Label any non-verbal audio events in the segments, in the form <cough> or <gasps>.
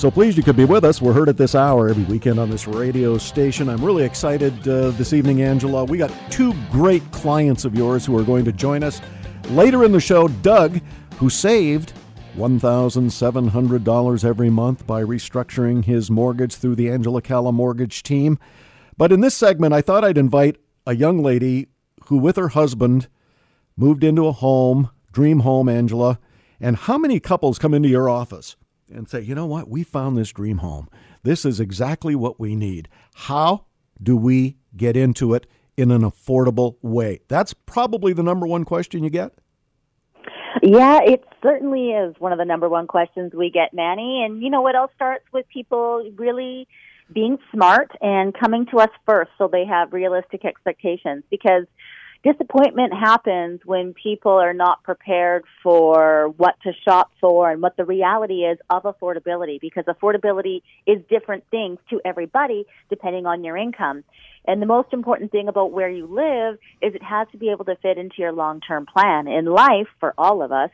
So pleased you could be with us. We're heard at this hour every weekend on this radio station. I'm really excited uh, this evening, Angela. We got two great clients of yours who are going to join us later in the show. Doug, who saved $1,700 every month by restructuring his mortgage through the Angela Calla mortgage team. But in this segment, I thought I'd invite a young lady who, with her husband, moved into a home, dream home, Angela. And how many couples come into your office? And say, you know what, we found this dream home. This is exactly what we need. How do we get into it in an affordable way? That's probably the number one question you get. Yeah, it certainly is one of the number one questions we get, Manny. And you know, it all starts with people really being smart and coming to us first so they have realistic expectations because disappointment happens when people are not prepared for what to shop for and what the reality is of affordability because affordability is different things to everybody depending on your income. And the most important thing about where you live is it has to be able to fit into your long-term plan. In life, for all of us,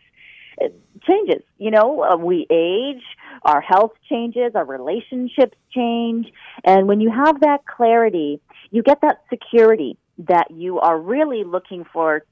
it changes. You know, uh, we age, our health changes, our relationships change, and when you have that clarity, you get that security that you are really looking for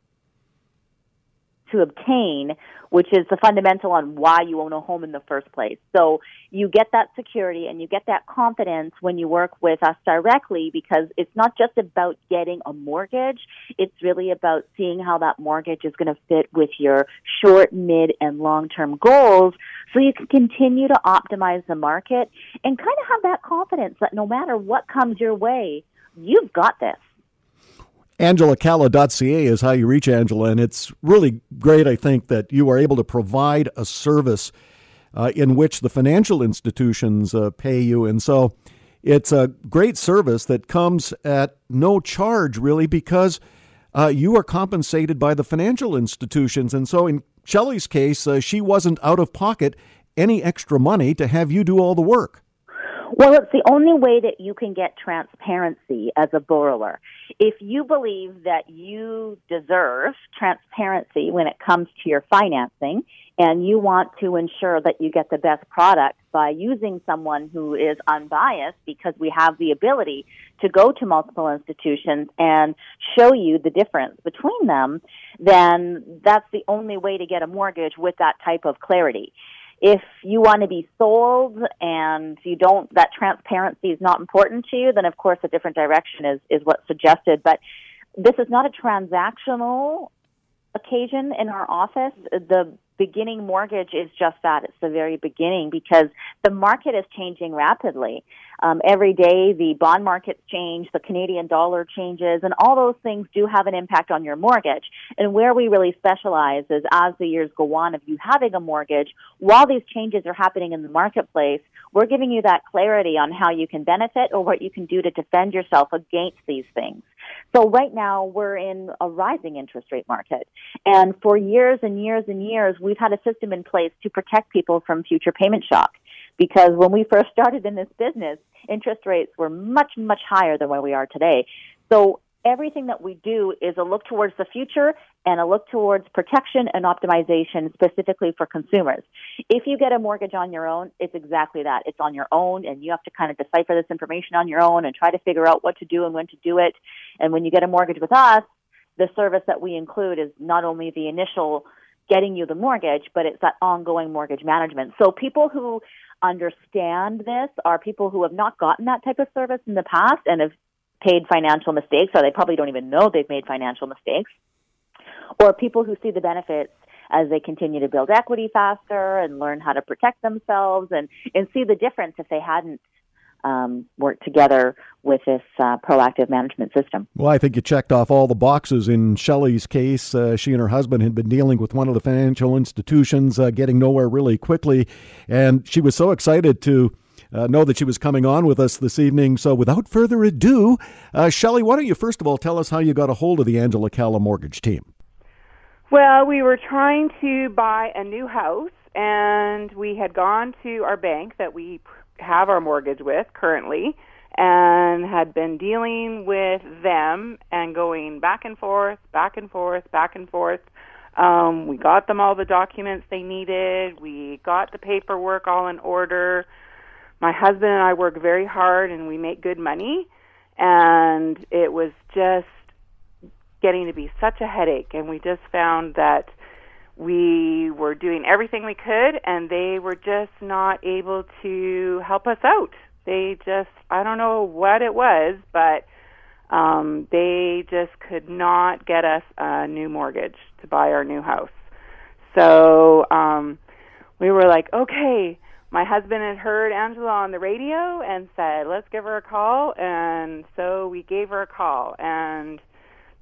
to obtain, which is the fundamental on why you own a home in the first place. So you get that security and you get that confidence when you work with us directly because it's not just about getting a mortgage. It's really about seeing how that mortgage is going to fit with your short, mid, and long-term goals so you can continue to optimize the market and kind of have that confidence that no matter what comes your way, you've got this. AngelaCalla.ca is how you reach Angela, and it's really great, I think, that you are able to provide a service uh, in which the financial institutions uh, pay you. And so it's a great service that comes at no charge, really, because uh, you are compensated by the financial institutions. And so in Shelley's case, uh, she wasn't out of pocket any extra money to have you do all the work. Well, it's the only way that you can get transparency as a borrower. If you believe that you deserve transparency when it comes to your financing and you want to ensure that you get the best product by using someone who is unbiased because we have the ability to go to multiple institutions and show you the difference between them, then that's the only way to get a mortgage with that type of clarity. If you want to be sold and you don't, that transparency is not important to you, then of course a different direction is, is what's suggested. But this is not a transactional occasion in our office. The beginning mortgage is just that. It's the very beginning because the market is changing rapidly. Um, every day the bond markets change, the Canadian dollar changes, and all those things do have an impact on your mortgage. And where we really specialize is as the years go on of you having a mortgage, while these changes are happening in the marketplace, we're giving you that clarity on how you can benefit or what you can do to defend yourself against these things. So right now we're in a rising interest rate market. And for years and years and years, we've had a system in place to protect people from future payment shock. Because when we first started in this business, interest rates were much, much higher than where we are today. So everything that we do is a look towards the future and a look towards protection and optimization specifically for consumers. If you get a mortgage on your own, it's exactly that. It's on your own and you have to kind of decipher this information on your own and try to figure out what to do and when to do it. And when you get a mortgage with us, the service that we include is not only the initial getting you the mortgage, but it's that ongoing mortgage management. So people who understand this are people who have not gotten that type of service in the past and have paid financial mistakes, or they probably don't even know they've made financial mistakes, or people who see the benefits as they continue to build equity faster and learn how to protect themselves and, and see the difference if they hadn't um, work together with this uh, proactive management system. Well, I think you checked off all the boxes in Shelley's case. Uh, she and her husband had been dealing with one of the financial institutions, uh, getting nowhere really quickly, and she was so excited to uh, know that she was coming on with us this evening. So without further ado, uh, Shelley, why don't you first of all tell us how you got a hold of the Angela Calla mortgage team? Well, we were trying to buy a new house, and we had gone to our bank that we have our mortgage with currently and had been dealing with them and going back and forth, back and forth, back and forth. Um, we got them all the documents they needed. We got the paperwork all in order. My husband and I work very hard and we make good money. And it was just getting to be such a headache. And we just found that we were doing everything we could and they were just not able to help us out they just I don't know what it was, but um they just could not get us a new mortgage to buy our new house. So um we were like, okay, my husband had heard Angela on the radio and said, "Let's give her a call." And so we gave her a call and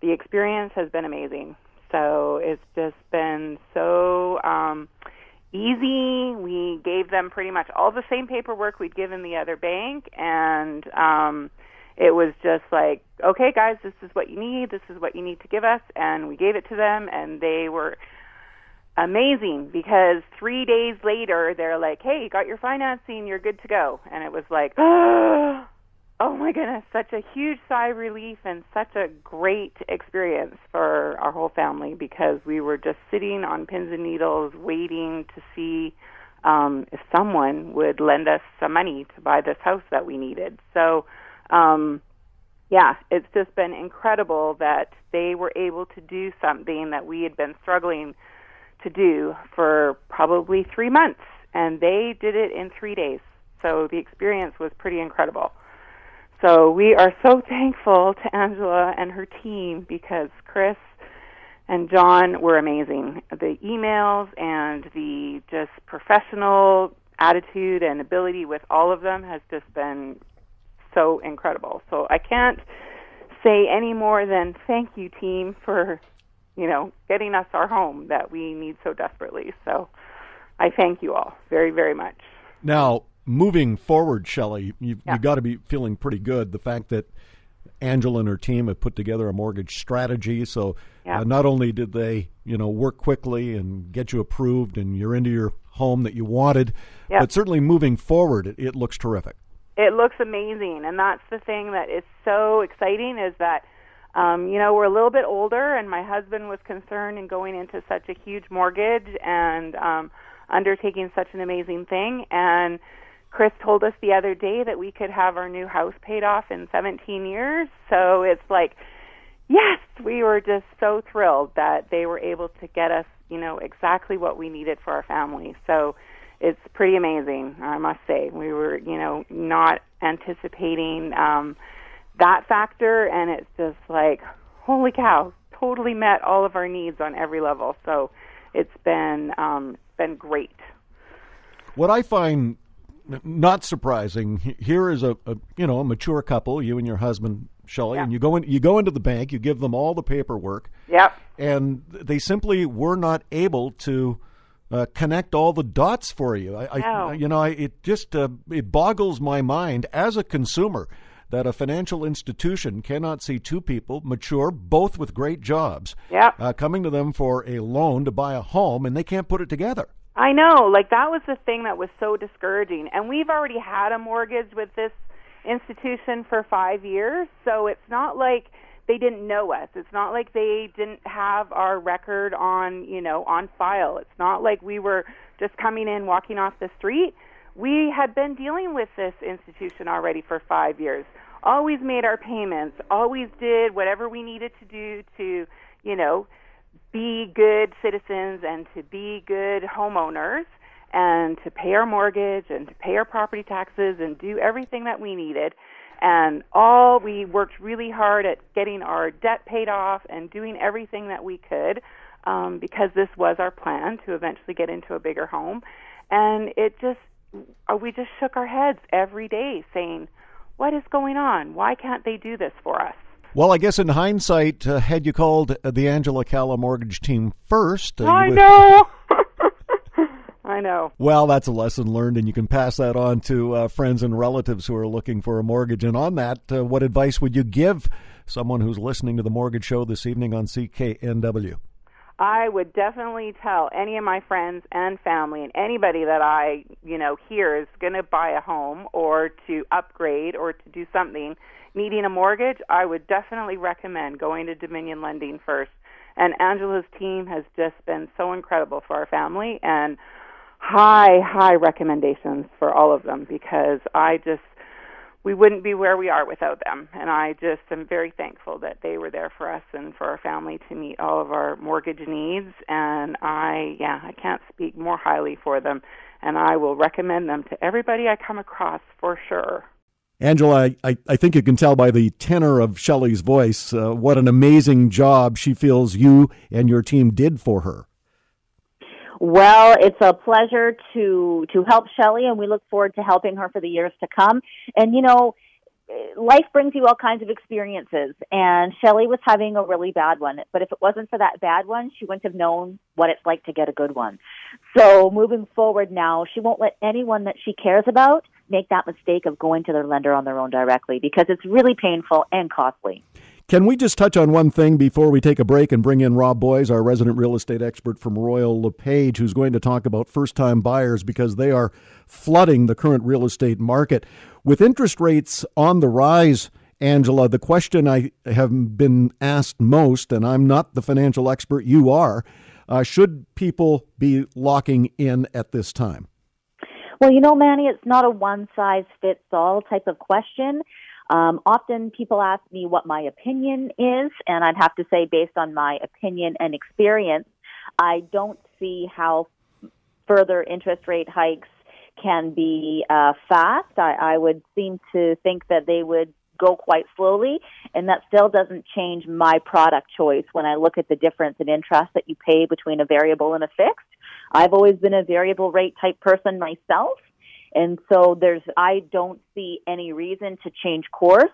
the experience has been amazing. So it's just been so um easy. We gave them pretty much all the same paperwork we'd given the other bank, and um, it was just like, okay, guys, this is what you need. This is what you need to give us, and we gave it to them, and they were amazing because three days later they're like, hey, you got your financing, you're good to go, and it was like, <gasps> oh, my goodness, such a huge sigh of relief and such a great experience for our whole family because we were just sitting on pins and needles waiting to see um if someone would lend us some money to buy this house that we needed. So um yeah, it's just been incredible that they were able to do something that we had been struggling to do for probably 3 months and they did it in 3 days. So the experience was pretty incredible. So we are so <laughs> thankful to Angela and her team because Chris and John were amazing. The emails and the just professional attitude and ability with all of them has just been so incredible. So I can't say any more than thank you team for you know getting us our home that we need so desperately. So I thank you all very very much. Now, moving forward, Shelley, you, yeah. you've got to be feeling pretty good. The fact that Angela and her team have put together a mortgage strategy. So yeah. uh, not only did they, you know, work quickly and get you approved and you're into your home that you wanted, yeah. but certainly moving forward, it, it looks terrific. It looks amazing, and that's the thing that is so exciting is that. Um, you know, we're a little bit older, and my husband was concerned in going into such a huge mortgage and um, undertaking such an amazing thing. And Chris told us the other day that we could have our new house paid off in 17 years. So it's like, yes, we were just so thrilled that they were able to get us, you know, exactly what we needed for our family. So it's pretty amazing, I must say. We were, you know, not anticipating um that factor and it's just like, holy cow, totally met all of our needs on every level. So it's been um been great. What I find not surprising. Here is a, a, you know a mature couple, you and your husband Shelley, yeah. and you go in you go into the bank, you give them all the paperwork. Yep. And they simply were not able to uh, connect all the dots for you. I, no. I you know, I, it just uh, it boggles my mind as a consumer that a financial institution cannot see two people mature, both with great jobs, yep. uh, coming to them for a loan to buy a home, and they can't put it together. I know, like that was the thing that was so discouraging. And we've already had a mortgage with this institution for 5 years, so it's not like they didn't know us. It's not like they didn't have our record on, you know, on file. It's not like we were just coming in walking off the street. We had been dealing with this institution already for 5 years. Always made our payments, always did whatever we needed to do to, you know, be good citizens and to be good homeowners and to pay our mortgage and to pay our property taxes and do everything that we needed. And all we worked really hard at getting our debt paid off and doing everything that we could um, because this was our plan to eventually get into a bigger home. And it just, uh, we just shook our heads every day saying, what is going on? Why can't they do this for us? Well, I guess in hindsight, uh, had you called the Angela Calla mortgage team first, uh, I would... know. <laughs> I know. Well, that's a lesson learned, and you can pass that on to uh, friends and relatives who are looking for a mortgage. And on that, uh, what advice would you give someone who's listening to the Mortgage Show this evening on CKNW? I would definitely tell any of my friends and family and anybody that I, you know, hear is going to buy a home or to upgrade or to do something needing a mortgage, I would definitely recommend going to Dominion Lending first. And Angela's team has just been so incredible for our family and high, high recommendations for all of them because I just we wouldn't be where we are without them. And I just am very thankful that they were there for us and for our family to meet all of our mortgage needs. And I, yeah, I can't speak more highly for them. And I will recommend them to everybody I come across for sure. Angela, I, I think you can tell by the tenor of Shelley's voice uh, what an amazing job she feels you and your team did for her. Well, it's a pleasure to to help Shelly, and we look forward to helping her for the years to come. And you know, life brings you all kinds of experiences, and Shelly was having a really bad one. But if it wasn't for that bad one, she wouldn't have known what it's like to get a good one. So moving forward now, she won't let anyone that she cares about make that mistake of going to their lender on their own directly because it's really painful and costly. Can we just touch on one thing before we take a break and bring in Rob Boies, our resident real estate expert from Royal LePage, who's going to talk about first time buyers because they are flooding the current real estate market. With interest rates on the rise, Angela, the question I have been asked most, and I'm not the financial expert, you are, uh, should people be locking in at this time? Well, you know, Manny, it's not a one size fits all type of question. Um, often people ask me what my opinion is, and I'd have to say, based on my opinion and experience, I don't see how further interest rate hikes can be uh, fast. I, I would seem to think that they would go quite slowly, and that still doesn't change my product choice when I look at the difference in interest that you pay between a variable and a fixed. I've always been a variable rate type person myself. And so there's, I don't see any reason to change course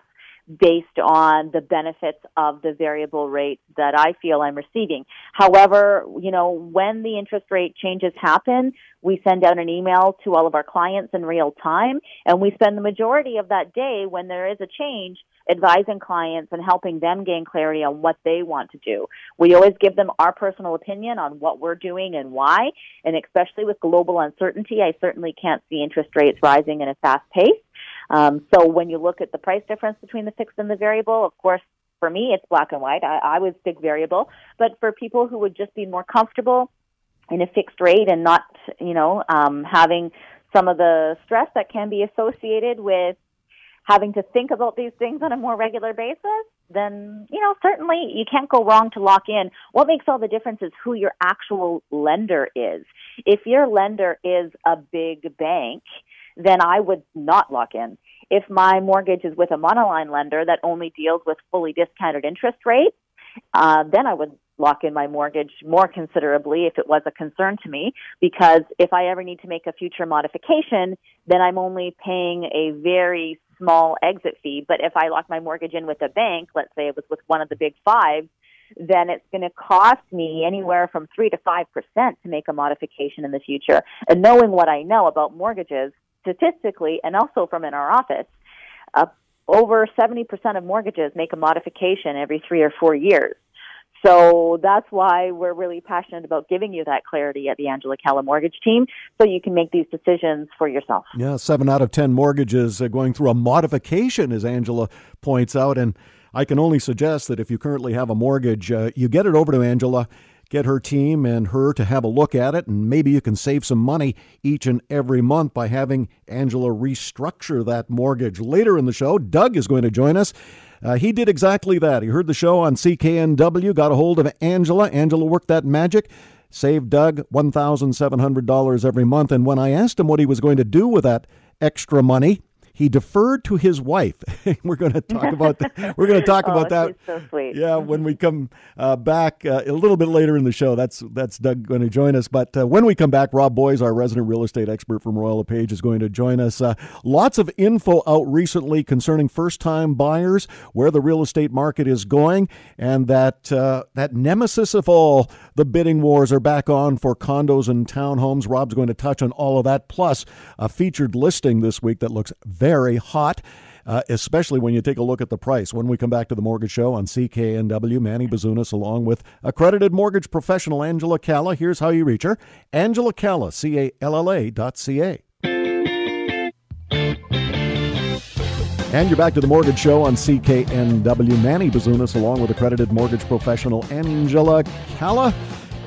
based on the benefits of the variable rate that I feel I'm receiving. However, you know, when the interest rate changes happen, we send out an email to all of our clients in real time and we spend the majority of that day when there is a change advising clients and helping them gain clarity on what they want to do. We always give them our personal opinion on what we're doing and why, and especially with global uncertainty, I certainly can't see interest rates rising in a fast pace. Um, so when you look at the price difference between the fixed and the variable, of course, for me, it's black and white. I, I would stick variable. But for people who would just be more comfortable in a fixed rate and not, you know, um, having some of the stress that can be associated with having to think about these things on a more regular basis, then, you know, certainly you can't go wrong to lock in. What makes all the difference is who your actual lender is. If your lender is a big bank, then I would not lock in. If my mortgage is with a monoline lender that only deals with fully discounted interest rates, uh, then I would lock in my mortgage more considerably if it was a concern to me because if I ever need to make a future modification, then I'm only paying a very small exit fee. But if I lock my mortgage in with a bank, let's say it was with one of the big five, then it's going to cost me anywhere from three to five percent to make a modification in the future. And knowing what I know about mortgages statistically, and also from in our office, uh, over 70% of mortgages make a modification every three or four years. So that's why we're really passionate about giving you that clarity at the Angela Calla Mortgage Team so you can make these decisions for yourself. Yeah, seven out of 10 mortgages are going through a modification, as Angela points out. And I can only suggest that if you currently have a mortgage, uh, you get it over to Angela get her team and her to have a look at it, and maybe you can save some money each and every month by having Angela restructure that mortgage. Later in the show, Doug is going to join us. Uh, he did exactly that. He heard the show on CKNW, got a hold of Angela. Angela worked that magic, saved Doug $1,700 every month. And when I asked him what he was going to do with that extra money, he deferred to his wife. <laughs> we're going <laughs> to talk about that. We're going to talk oh, about that. so sweet. Yeah, when we come uh, back uh, a little bit later in the show, that's that's Doug going to join us. But uh, when we come back, Rob Boies, our resident real estate expert from Royal LePage, is going to join us. Uh, lots of info out recently concerning first-time buyers, where the real estate market is going, and that uh, that nemesis of all, the bidding wars are back on for condos and townhomes. Rob's going to touch on all of that, plus a featured listing this week that looks very very hot. Uh, especially when you take a look at the price. When we come back to the Mortgage Show on CKNW, Manny Bazunas, along with accredited mortgage professional Angela Calla. Here's how you reach her Angela Calla, C A L L A dot C A. And you're back to the Mortgage Show on CKNW. Manny Bazunas, along with accredited mortgage professional Angela Calla.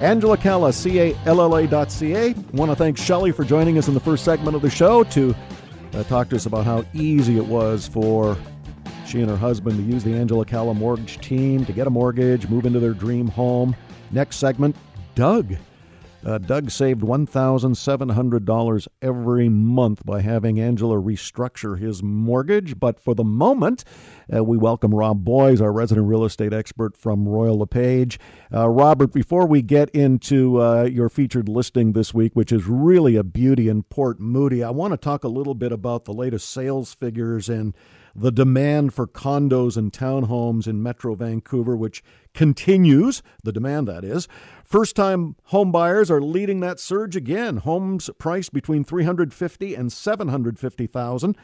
Angela Calla, C A L L A dot C A. Want to thank Shelly for joining us in the first segment of the show to uh, talked to us about how easy it was for she and her husband to use the Angela Calla mortgage team to get a mortgage, move into their dream home. Next segment, Doug. Uh, Doug saved $1,700 every month by having Angela restructure his mortgage. But for the moment, uh, we welcome Rob Boies, our resident real estate expert from Royal LePage. Uh, Robert, before we get into uh, your featured listing this week, which is really a beauty in Port Moody, I want to talk a little bit about the latest sales figures and the demand for condos and townhomes in Metro Vancouver, which continues, the demand that is. First time home buyers are leading that surge again. Homes priced between 350 and 750,000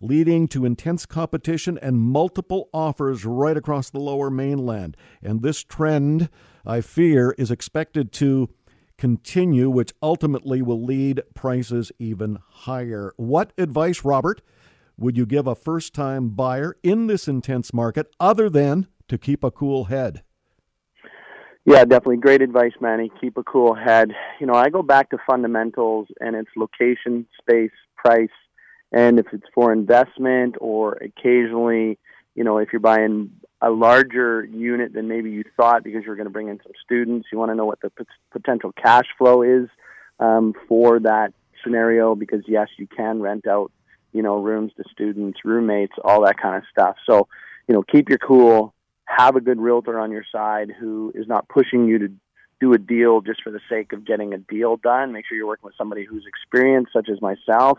leading to intense competition and multiple offers right across the lower mainland. And this trend, I fear, is expected to continue, which ultimately will lead prices even higher. What advice, Robert, would you give a first time buyer in this intense market other than to keep a cool head? Yeah, definitely. Great advice, Manny. Keep a cool head. You know, I go back to fundamentals and it's location, space, price, and if it's for investment or occasionally, you know, if you're buying a larger unit than maybe you thought because you're going to bring in some students, you want to know what the p- potential cash flow is um, for that scenario because yes, you can rent out you know, rooms to students, roommates, all that kind of stuff. So, you know, keep your cool, have a good realtor on your side who is not pushing you to do a deal just for the sake of getting a deal done. Make sure you're working with somebody who's experienced, such as myself.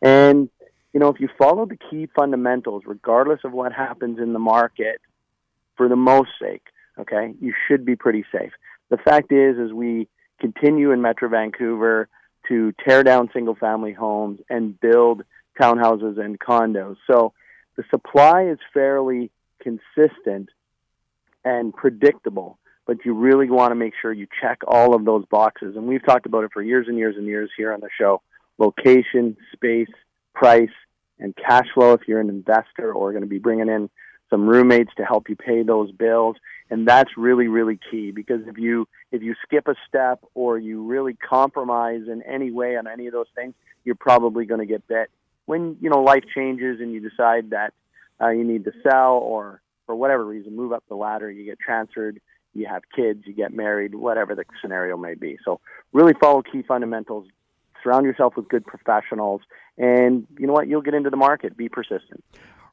And, you know, if you follow the key fundamentals, regardless of what happens in the market, for the most sake, okay, you should be pretty safe. The fact is, as we continue in Metro Vancouver to tear down single family homes and build townhouses and condos. So the supply is fairly consistent and predictable, but you really want to make sure you check all of those boxes. And we've talked about it for years and years and years here on the show location, space, price, and cash flow if you're an investor or going to be bringing in some roommates to help you pay those bills and that's really really key because if you if you skip a step or you really compromise in any way on any of those things you're probably going to get bit when you know life changes and you decide that uh, you need to sell or for whatever reason move up the ladder, you get transferred, you have kids, you get married, whatever the scenario may be. So really follow key fundamentals. Surround yourself with good professionals, and you know what? You'll get into the market. Be persistent.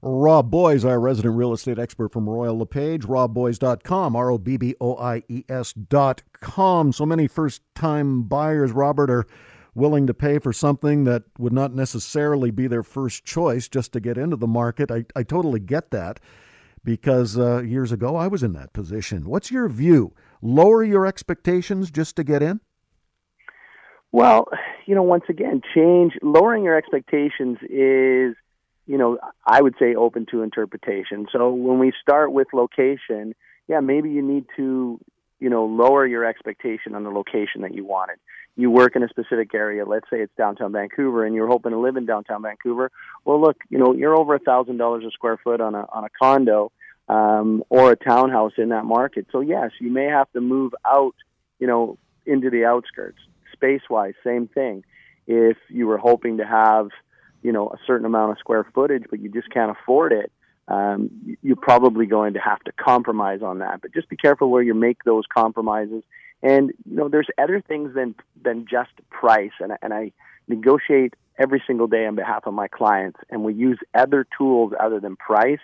Rob Boies, our resident real estate expert from Royal LePage, robboies.com, R O B B O I E S.com. So many first time buyers, Robert, are willing to pay for something that would not necessarily be their first choice just to get into the market. I, I totally get that because uh, years ago I was in that position. What's your view? Lower your expectations just to get in? Well, you know, once again, change, lowering your expectations is, you know, I would say open to interpretation. So when we start with location, yeah, maybe you need to, you know, lower your expectation on the location that you wanted you work in a specific area, let's say it's downtown Vancouver, and you're hoping to live in downtown Vancouver, well, look, you know, you're over a thousand dollars a square foot on a on a condo um, or a townhouse in that market. So yes, you may have to move out, you know, into the outskirts. Space wise, same thing. If you were hoping to have, you know, a certain amount of square footage, but you just can't afford it, um, you're probably going to have to compromise on that. But just be careful where you make those compromises and you know, there's other things than than just price, and and I negotiate every single day on behalf of my clients, and we use other tools other than price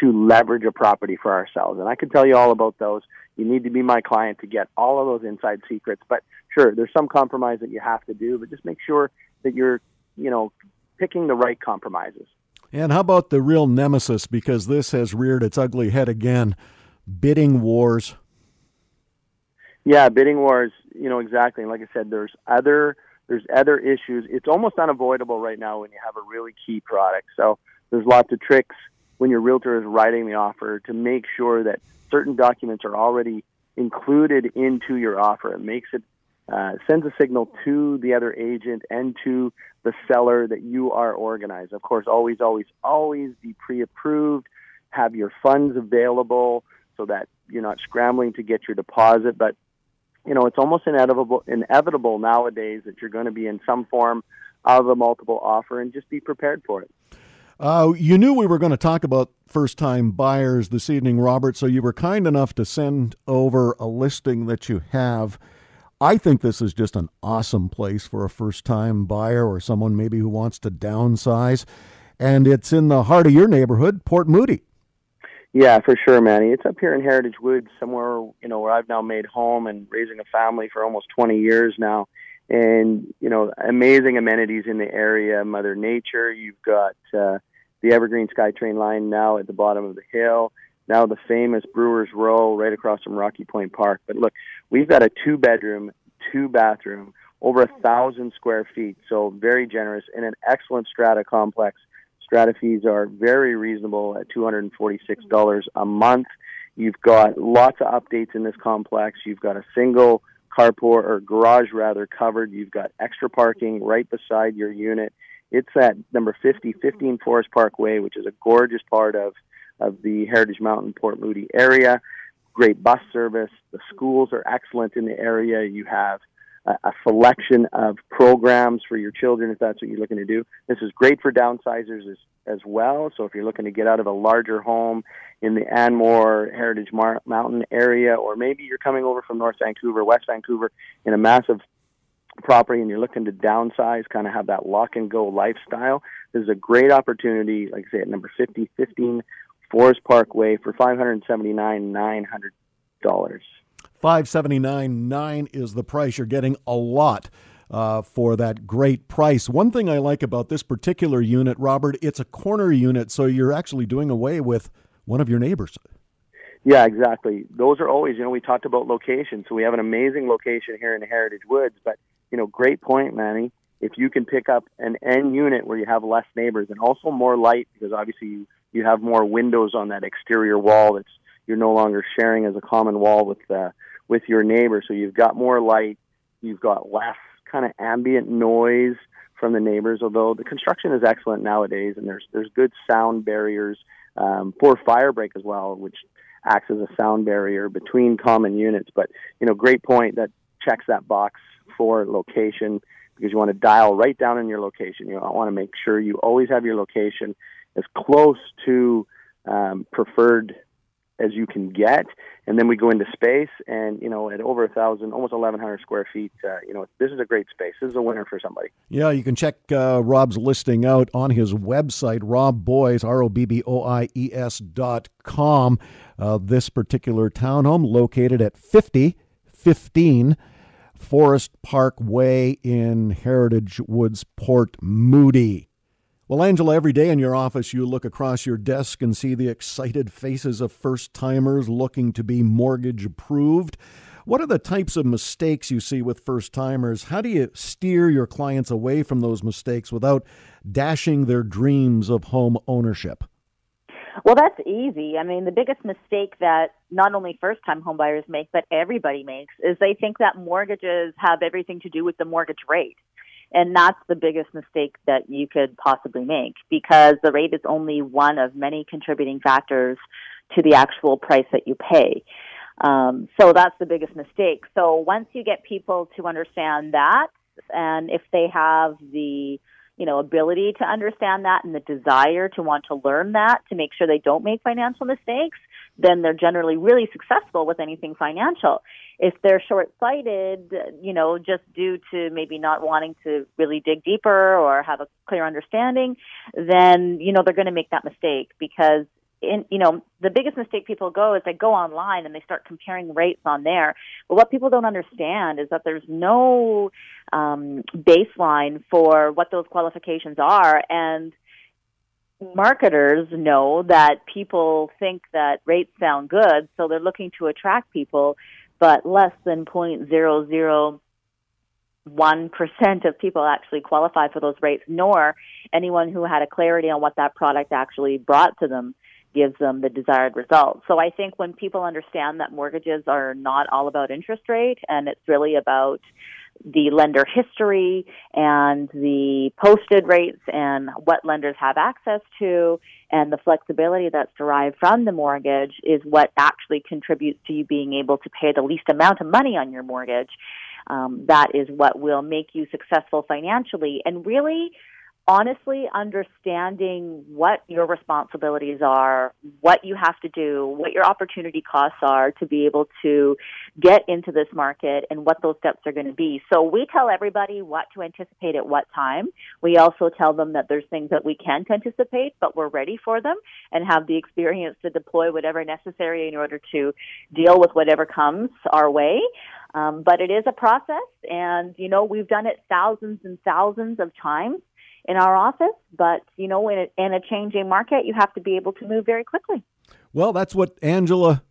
to leverage a property for ourselves. And I can tell you all about those. You need to be my client to get all of those inside secrets. But sure, there's some compromise that you have to do, but just make sure that you're, you know, picking the right compromises. And how about the real nemesis? Because this has reared its ugly head again bidding wars. Yeah, bidding wars, you know, exactly. And like I said, there's other there's other issues. It's almost unavoidable right now when you have a really key product. So there's lots of tricks when your realtor is writing the offer to make sure that certain documents are already included into your offer. It makes it uh, sends a signal to the other agent and to the seller that you are organized. Of course, always, always, always be pre-approved. Have your funds available so that you're not scrambling to get your deposit. But you know, it's almost inevitable inevitable nowadays that you're going to be in some form of a multiple offer, and just be prepared for it. Uh, you knew we were going to talk about first time buyers this evening, Robert, so you were kind enough to send over a listing that you have. I think this is just an awesome place for a first time buyer or someone maybe who wants to downsize. And it's in the heart of your neighborhood, Port Moody. Yeah, for sure, Manny. It's up here in Heritage Woods, somewhere you know where I've now made home and raising a family for almost 20 years now. And you know, amazing amenities in the area, Mother Nature. You've got uh, the Evergreen SkyTrain line now at the bottom of the hill. Now the famous Brewers Row right across from Rocky Point Park. But look, we've got a two-bedroom, two-bathroom, over a thousand square feet, so very generous in an excellent strata complex Strata fees are very reasonable at $246 a month. You've got lots of updates in this complex. You've got a single carport or garage rather covered. You've got extra parking right beside your unit. It's at number 50, 15 Forest Park Way, which is a gorgeous part of, of the Heritage Mountain Port Moody area. Great bus service. The schools are excellent in the area. You have a, selection of programs for your children if that's what you're looking to do. This is great for downsizers as, as well. So if you're looking to get out of a larger home in the Anmore Heritage Mar- Mountain area, or maybe you're coming over from North Vancouver, West Vancouver, in a massive property and you're looking to downsize, kind of have that lock and go lifestyle, this is a great opportunity, like I say, at number 5015 Forest Parkway for 579 $900. 579.9 is the price. You're getting a lot uh, for that great price. One thing I like about this particular unit, Robert, it's a corner unit, so you're actually doing away with one of your neighbors. Yeah, exactly. Those are always, you know, we talked about location. So we have an amazing location here in Heritage Woods, but, you know, great point, Manny. If you can pick up an N unit where you have less neighbors and also more light, because obviously you, you have more windows on that exterior wall that's you're no longer sharing as a common wall with with your neighbor. So you've got more light, you've got less kind of ambient noise from the neighbors. Although the construction is excellent nowadays, and there's there's good sound barriers um, for fire break as well, which acts as a sound barrier between common units. But you know, great point that checks that box for location because you want to dial right down in your location. You want to make sure you always have your location as close to um, preferred as you can get. And then we go into space, and you know, at over a thousand, almost eleven hundred square feet, uh, you know, this is a great space. This is a winner for somebody. Yeah, you can check uh, Rob's listing out on his website, Rob Boies, R O B B O I E S dot com. Uh, this particular townhome located at fifty fifteen. Forest Park Way in Heritage Woods, Port Moody. Well, Angela, every day in your office, you look across your desk and see the excited faces of first timers looking to be mortgage approved. What are the types of mistakes you see with first timers? How do you steer your clients away from those mistakes without dashing their dreams of home ownership? Well, that's easy. I mean, the biggest mistake that not only first time homebuyers make, but everybody makes is they think that mortgages have everything to do with the mortgage rate. And that's the biggest mistake that you could possibly make because the rate is only one of many contributing factors to the actual price that you pay. Um, so that's the biggest mistake. So once you get people to understand that, and if they have the you know, ability to understand that and the desire to want to learn that to make sure they don't make financial mistakes, then they're generally really successful with anything financial. If they're short-sighted, you know, just due to maybe not wanting to really dig deeper or have a clear understanding, then, you know, they're going to make that mistake because in, you know, the biggest mistake people go is they go online and they start comparing rates on there. But what people don't understand is that there's no um, baseline for what those qualifications are, and marketers know that people think that rates sound good, so they're looking to attract people, but less than point zero zero one percent of people actually qualify for those rates, nor anyone who had a clarity on what that product actually brought to them gives them the desired result. So I think when people understand that mortgages are not all about interest rate and it's really about the lender history and the posted rates and what lenders have access to and the flexibility that's derived from the mortgage is what actually contributes to you being able to pay the least amount of money on your mortgage. Um, that is what will make you successful financially. And really, honestly understanding what your responsibilities are, what you have to do, what your opportunity costs are to be able to get into this market and what those steps are going to be. So we tell everybody what to anticipate at what time. We also tell them that there's things that we can't anticipate, but we're ready for them and have the experience to deploy whatever necessary in order to deal with whatever comes our way. Um, but it is a process, and you know we've done it thousands and thousands of times in our office. But, you know, in a, in a changing market, you have to be able to move very quickly. Well, that's what Angela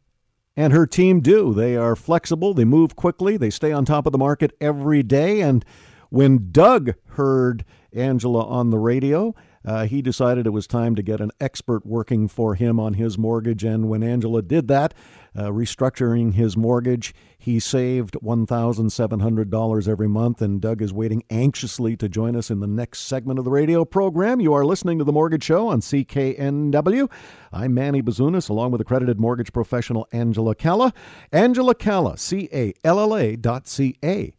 and her team do. They are flexible, they move quickly, they stay on top of the market every day. And when Doug heard Angela on the radio, uh, he decided it was time to get an expert working for him on his mortgage. And when Angela did that, uh, restructuring his mortgage, he saved $1,700 every month. And Doug is waiting anxiously to join us in the next segment of the radio program. You are listening to The Mortgage Show on CKNW. I'm Manny Bazunas, along with accredited mortgage professional Angela Calla. Angela Calla, C A L L A dot C A.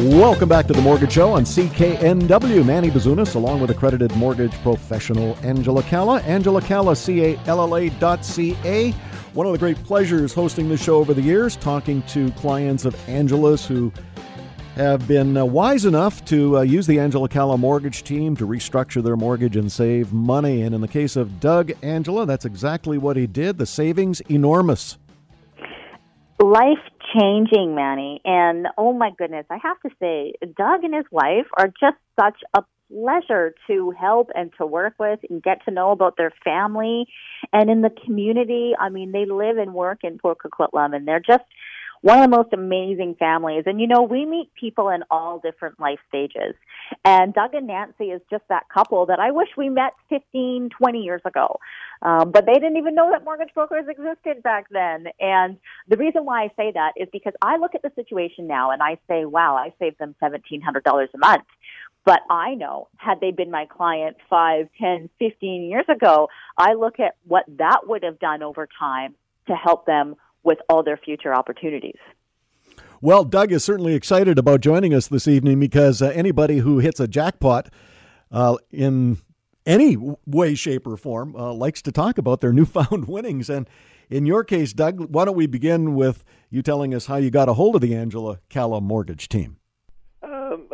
Welcome back to the Mortgage Show on CKNW. Manny Bazunas, along with accredited mortgage professional Angela Calla. Angela Calla, C-A-L-L-A dot C-A. One of the great pleasures hosting the show over the years, talking to clients of Angela's who have been uh, wise enough to uh, use the Angela Calla mortgage team to restructure their mortgage and save money. And in the case of Doug Angela, that's exactly what he did. The savings enormous. Life changing, Manny. And oh my goodness, I have to say, Doug and his wife are just such a pleasure to help and to work with and get to know about their family and in the community. I mean, they live and work in Port Coquitlam and they're just one of the most amazing families. And you know, we meet people in all different life stages. And Doug and Nancy is just that couple that I wish we met 15, 20 years ago. Um, but they didn't even know that mortgage brokers existed back then. And the reason why I say that is because I look at the situation now and I say, wow, I saved them $1,700 a month. But I know, had they been my client five, ten, fifteen years ago, I look at what that would have done over time to help them with all their future opportunities. Well, Doug is certainly excited about joining us this evening because uh, anybody who hits a jackpot uh, in any way, shape, or form uh, likes to talk about their <laughs> newfound winnings. And in your case, Doug, why don't we begin with you telling us how you got a hold of the Angela Calla mortgage team? Um,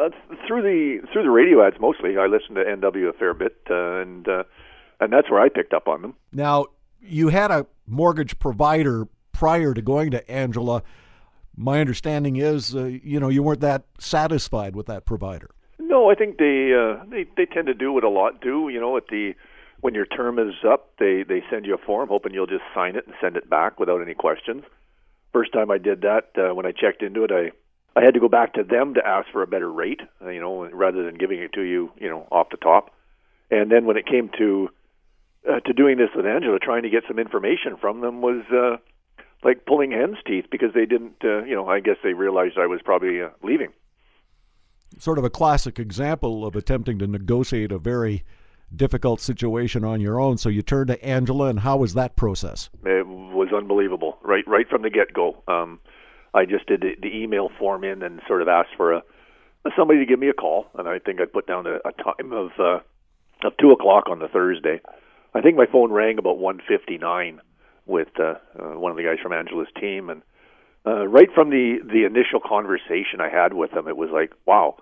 through the through the radio ads mostly. I listened to NW a fair bit, uh, and uh, and that's where I picked up on them. Now, you had a mortgage provider prior to going to Angela. My understanding is, uh, you know, you weren't that satisfied with that provider. No, I think they uh, they they tend to do what a lot do. You know, at the when your term is up, they they send you a form, hoping you'll just sign it and send it back without any questions. First time I did that, uh, when I checked into it, I I had to go back to them to ask for a better rate, uh, you know, rather than giving it to you, you know, off the top. And then when it came to uh, to doing this with Angela, trying to get some information from them was uh, like pulling hen's teeth because they didn't, uh, you know, I guess they realized I was probably uh, leaving. Sort of a classic example of attempting to negotiate a very difficult situation on your own. So you turned to Angela, and how was that process? It was unbelievable, right, right from the get go. Um, I just did the, the email form in and sort of asked for a somebody to give me a call, and I think I put down a, a time of uh, of two o'clock on the Thursday. I think my phone rang about one fifty nine with uh, uh, one of the guys from Angela's team, and uh, right from the the initial conversation I had with them, it was like, wow,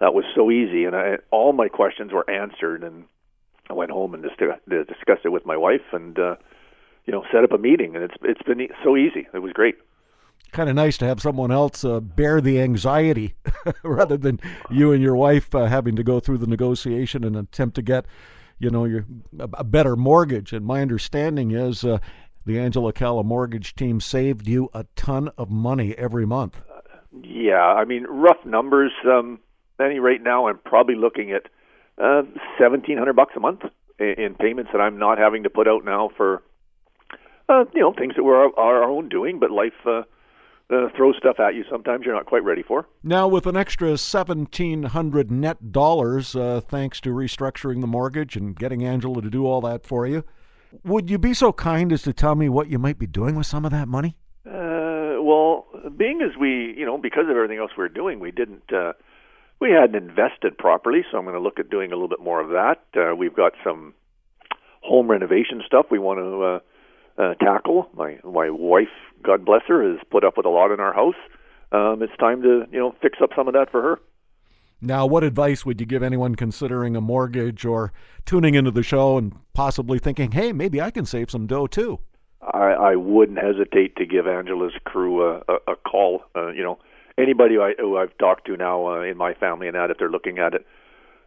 that was so easy, and I, all my questions were answered, and I went home and just discussed it with my wife, and uh, you know, set up a meeting, and it's it's been e- so easy. It was great. Kind of nice to have someone else uh, bear the anxiety <laughs> rather than you and your wife uh, having to go through the negotiation and attempt to get, you know, your a better mortgage. And my understanding is uh, the Angela Calla mortgage team saved you a ton of money every month. yeah, I mean, rough numbers. Um, Manny, right now I'm probably looking at uh, seventeen hundred bucks a month in, in payments that I'm not having to put out now for, uh, you know, things that we're our, our own doing, but life. Uh, uh, throw stuff at you sometimes you're not quite ready for. Now, with an extra seventeen hundred net dollars, uh, thanks to restructuring the mortgage and getting Angela to do all that for you, would you be so kind as to tell me what you might be doing with some of that money? Uh, well, being as we, you know, because of everything else we're doing, we didn't. Uh, we hadn't invested properly, so I'm going to look at doing a little bit more of that. Uh, we've got some home renovation stuff we want to uh, uh, tackle. My my wife, God bless her, has put up with a lot in our house. Um, it's time to you know fix up some of that for her. Now, what advice would you give anyone considering a mortgage or tuning into the show and possibly thinking, "Hey, maybe I can save some dough too"? I, I wouldn't hesitate to give Angela's crew a, a, a call. Uh, you know, anybody I, who I've talked to now uh, in my family and that, if they're looking at it,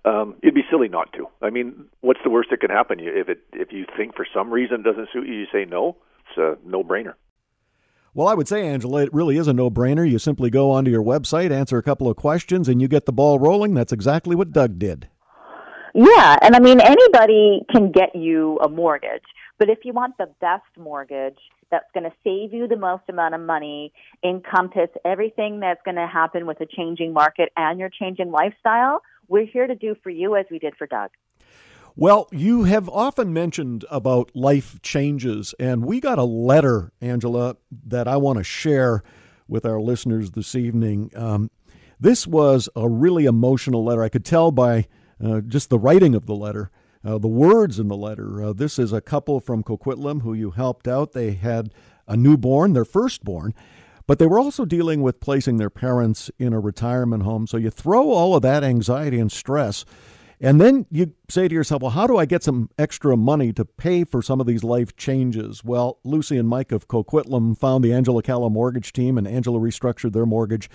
um, it'd be silly not to. I mean, what's the worst that can happen? If it if you think for some reason it doesn't suit you, you say no. It's a no brainer. Well, I would say, Angela, it really is a no brainer. You simply go onto your website, answer a couple of questions, and you get the ball rolling. That's exactly what Doug did. Yeah, and I mean, anybody can get you a mortgage, but if you want the best mortgage that's going to save you the most amount of money, encompass everything that's going to happen with a changing market and your changing lifestyle, we're here to do for you as we did for Doug. Well, you have often mentioned about life changes, and we got a letter, Angela, that I want to share with our listeners this evening. Um, this was a really emotional letter. I could tell by uh, just the writing of the letter, uh, the words in the letter. Uh, this is a couple from Coquitlam who you helped out. They had a newborn, their firstborn, but they were also dealing with placing their parents in a retirement home. So you throw all of that anxiety and stress. And then you say to yourself, well, how do I get some extra money to pay for some of these life changes? Well, Lucy and Mike of Coquitlam found the Angela Calla mortgage team, and Angela restructured their mortgage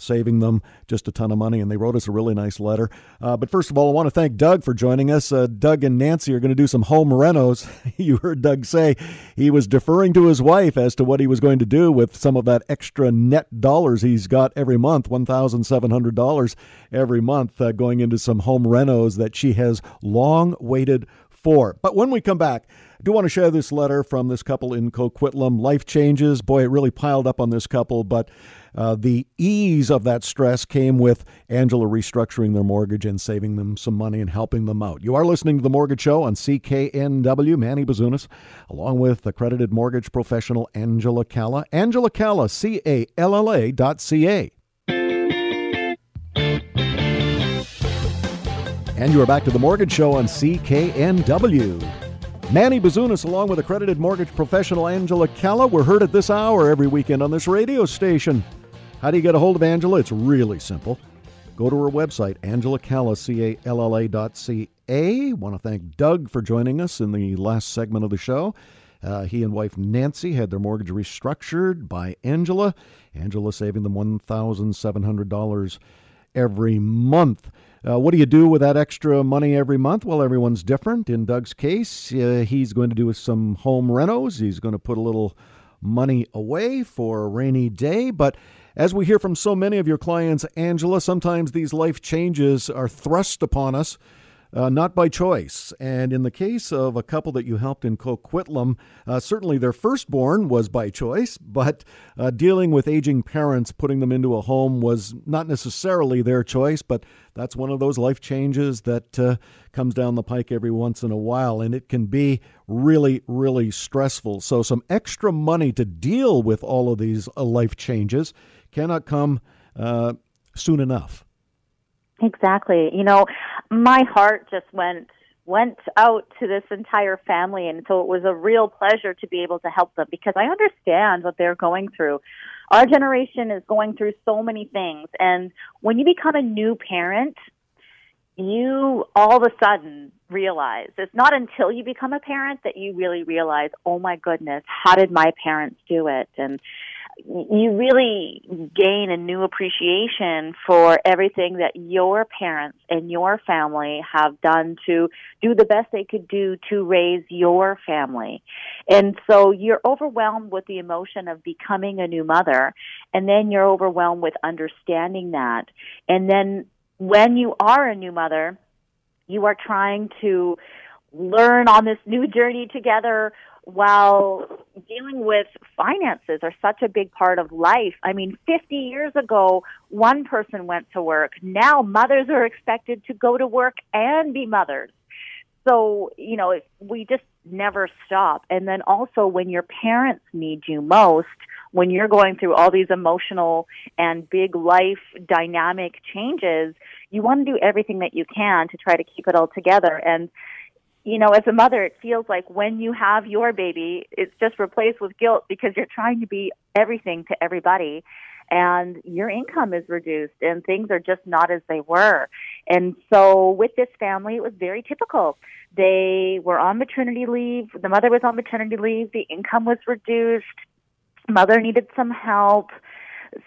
saving them just a ton of money. And they wrote us a really nice letter. Uh, but first of all, I want to thank Doug for joining us. Uh, Doug and Nancy are going to do some home renos. <laughs> you heard Doug say he was deferring to his wife as to what he was going to do with some of that extra net dollars he's got every month $1,700 every month uh, going into some home renos that she has long waited for. But when we come back, I do want to share this letter from this couple in Coquitlam. Life changes. Boy, it really piled up on this couple, but uh, the ease of that stress came with Angela restructuring their mortgage and saving them some money and helping them out. You are listening to The Mortgage Show on CKNW. Manny Bazunas, along with accredited mortgage professional Angela Calla. Angela Calla, C A L L A dot C A. And you are back to The Mortgage Show on CKNW. Manny Bazunas, along with accredited mortgage professional Angela Calla, we're heard at this hour every weekend on this radio station. How do you get a hold of Angela? It's really simple. Go to her website, angelacalla, C-A-L-L-A dot C-A. Want to thank Doug for joining us in the last segment of the show. Uh, he and wife Nancy had their mortgage restructured by Angela. Angela saving them $1,700 every month. Uh, what do you do with that extra money every month? Well, everyone's different. In Doug's case, uh, he's going to do some home renos. He's going to put a little money away for a rainy day. But as we hear from so many of your clients, Angela, sometimes these life changes are thrust upon us uh, not by choice. And in the case of a couple that you helped in Coquitlam, uh, certainly their firstborn was by choice, but uh, dealing with aging parents, putting them into a home was not necessarily their choice, but that's one of those life changes that uh, comes down the pike every once in a while, and it can be really, really stressful. So, some extra money to deal with all of these uh, life changes cannot come uh, soon enough. Exactly. You know, my heart just went went out to this entire family and so it was a real pleasure to be able to help them because I understand what they're going through. Our generation is going through so many things and when you become a new parent, you all of a sudden realize it's not until you become a parent that you really realize, oh my goodness, how did my parents do it? And you really gain a new appreciation for everything that your parents and your family have done to do the best they could do to raise your family. And so you're overwhelmed with the emotion of becoming a new mother, and then you're overwhelmed with understanding that. And then when you are a new mother, you are trying to learn on this new journey together while dealing with finances are such a big part of life. I mean, 50 years ago, one person went to work. Now mothers are expected to go to work and be mothers. So, you know, we just never stop. And then also when your parents need you most, when you're going through all these emotional and big life dynamic changes, you want to do everything that you can to try to keep it all together. And you know, as a mother, it feels like when you have your baby, it's just replaced with guilt because you're trying to be everything to everybody and your income is reduced and things are just not as they were. And so with this family, it was very typical. They were on maternity leave. The mother was on maternity leave. The income was reduced. Mother needed some help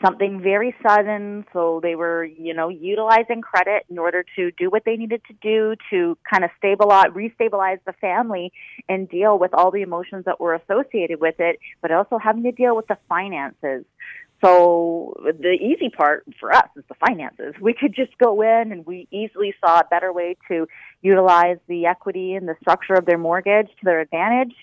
something very sudden. So they were, you know, utilizing credit in order to do what they needed to do to kind of stabilize, restabilize the family and deal with all the emotions that were associated with it, but also having to deal with the finances. So the easy part for us is the finances. We could just go in and we easily saw a better way to utilize the equity and the structure of their mortgage to their advantage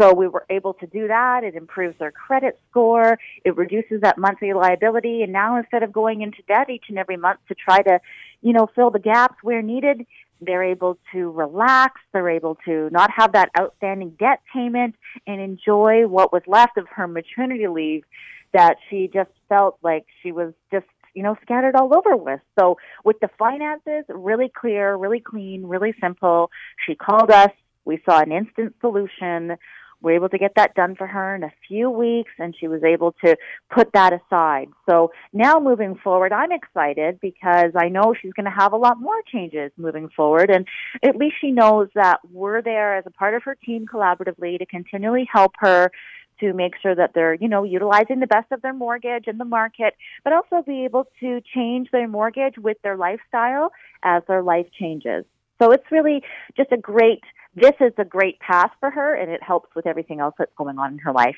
so we were able to do that. It improves their credit score. It reduces that monthly liability. And now instead of going into debt each and every month to try to, you know, fill the gaps where needed, they're able to relax. They're able to not have that outstanding debt payment and enjoy what was left of her maternity leave that she just felt like she was just you know, scattered all over with. So with the finances, really clear, really clean, really simple. She called us. We saw an instant solution were able to get that done for her in a few weeks and she was able to put that aside. So now moving forward, I'm excited because I know she's going to have a lot more changes moving forward and at least she knows that we're there as a part of her team collaboratively to continually help her to make sure that they're, you know, utilizing the best of their mortgage in the market, but also be able to change their mortgage with their lifestyle as their life changes. So it's really just a great this is a great path for her and it helps with everything else that's going on in her life.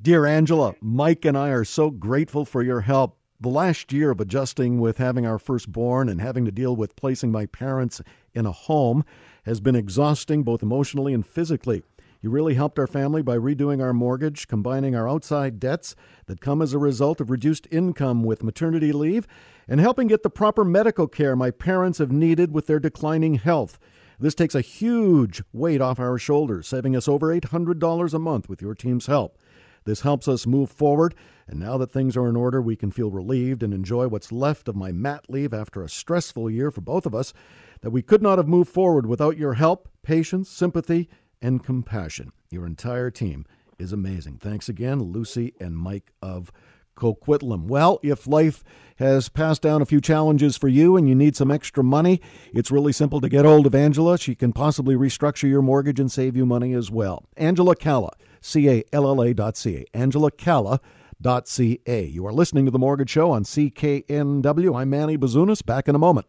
Dear Angela, Mike and I are so grateful for your help. The last year of adjusting with having our firstborn and having to deal with placing my parents in a home has been exhausting both emotionally and physically. You really helped our family by redoing our mortgage, combining our outside debts that come as a result of reduced income with maternity leave, and helping get the proper medical care my parents have needed with their declining health. This takes a huge weight off our shoulders, saving us over $800 a month with your team's help. This helps us move forward, and now that things are in order, we can feel relieved and enjoy what's left of my mat leave after a stressful year for both of us that we could not have moved forward without your help, patience, sympathy, and compassion. Your entire team is amazing. Thanks again, Lucy and Mike of Coquitlam. Well, if life has passed down a few challenges for you and you need some extra money, it's really simple to get hold of Angela. She can possibly restructure your mortgage and save you money as well. Angela Calla, C A L L A dot C A. Angela Calla. Dot ca. You are listening to The Mortgage Show on CKNW. I'm Manny Bazunas. Back in a moment.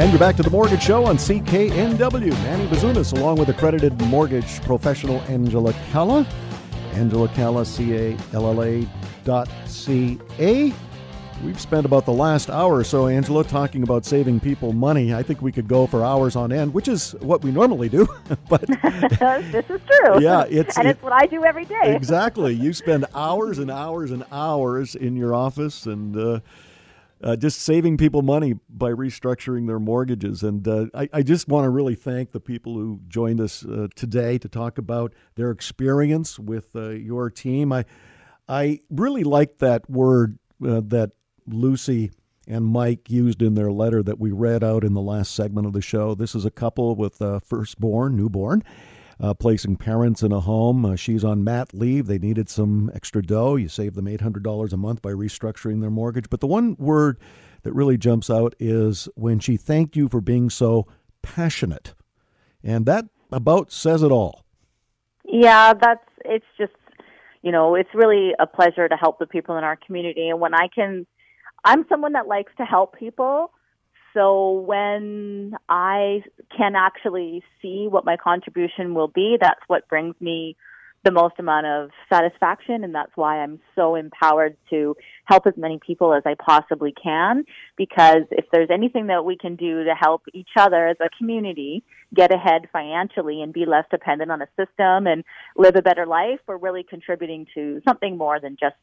And you're back to the Mortgage Show on CKNW. Manny Bazunas, along with accredited mortgage professional Angela Calla. Angela Calla, C-A-L-L-A dot C-A. We've spent about the last hour or so, Angela, talking about saving people money. I think we could go for hours on end, which is what we normally do. <laughs> but <laughs> this is true. Yeah, it's and it's what I do every day. exactly. You spend <laughs> hours and hours and hours in your office, and uh, uh, just saving people money by restructuring their mortgages. And uh, I, I, just want to really thank the people who joined us uh, today to talk about their experience with uh, your team. I, I really like that word uh, that Lucy and Mike used in their letter that we read out in the last segment of the show. This is a couple with a firstborn, newborn, uh, placing parents in a home. Uh, she's on mat leave. They needed some extra dough. You save them $800 a month by restructuring their mortgage. But the one word that really jumps out is when she thanked you for being so passionate. And that about says it all. Yeah, that's it's just you know, it's really a pleasure to help the people in our community and when I can I'm someone that likes to help people. So when I can actually see what my contribution will be, that's what brings me the most amount of satisfaction and that's why I'm so empowered to help as many people as I possibly can. Because if there's anything that we can do to help each other as a community get ahead financially and be less dependent on a system and live a better life, we're really contributing to something more than just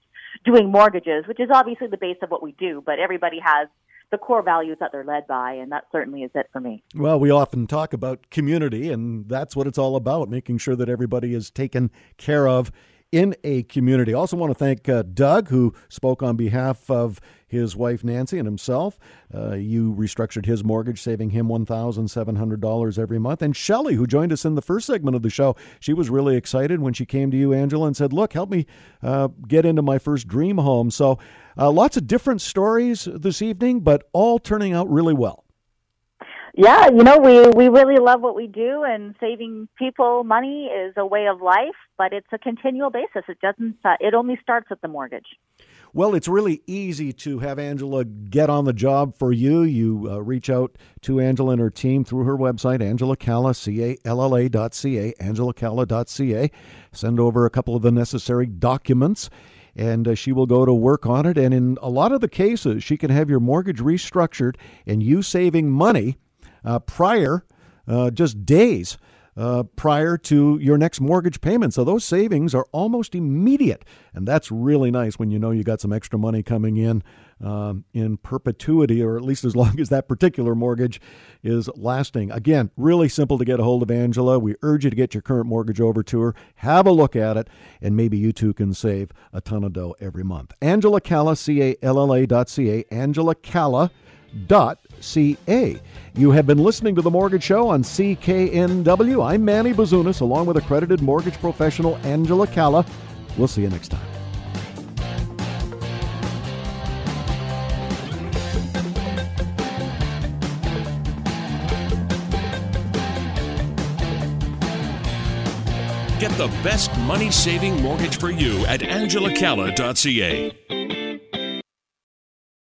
doing mortgages, which is obviously the base of what we do, but everybody has the core values that they're led by, and that certainly is it for me. Well, we often talk about community, and that's what it's all about making sure that everybody is taken care of in a community. Also, want to thank uh, Doug, who spoke on behalf of his wife Nancy and himself. Uh, you restructured his mortgage, saving him $1,700 every month. And Shelley, who joined us in the first segment of the show, she was really excited when she came to you, Angela, and said, Look, help me uh, get into my first dream home. So, uh, lots of different stories this evening, but all turning out really well yeah, you know, we we really love what we do, and saving people money is a way of life, but it's a continual basis. It doesn't. Uh, it only starts with the mortgage. Well, it's really easy to have Angela get on the job for you. You uh, reach out to Angela and her team through her website, Angela Calla, dot C-A, angelacalla.ca. Send over a couple of the necessary documents and uh, she will go to work on it. And in a lot of the cases, she can have your mortgage restructured and you saving money prior, uh, just days uh, prior to your next mortgage payment. So those savings are almost immediate. And that's really nice when you know you got some extra money coming in um, in perpetuity, or at least as long <laughs> as that particular mortgage is lasting. Again, really simple to get a hold of Angela. We urge you to get your current mortgage over to her, have a look at it, and maybe you too can save a ton of dough every month. Angela Calla, C A L L A dot C A, Angela Calla dot ca. You have been listening to The Mortgage Show on CKNW. I'm Manny Bazunas, along with accredited mortgage professional Angela Calla. We'll see you next time. Get the best money saving mortgage for you at angelacalla.ca.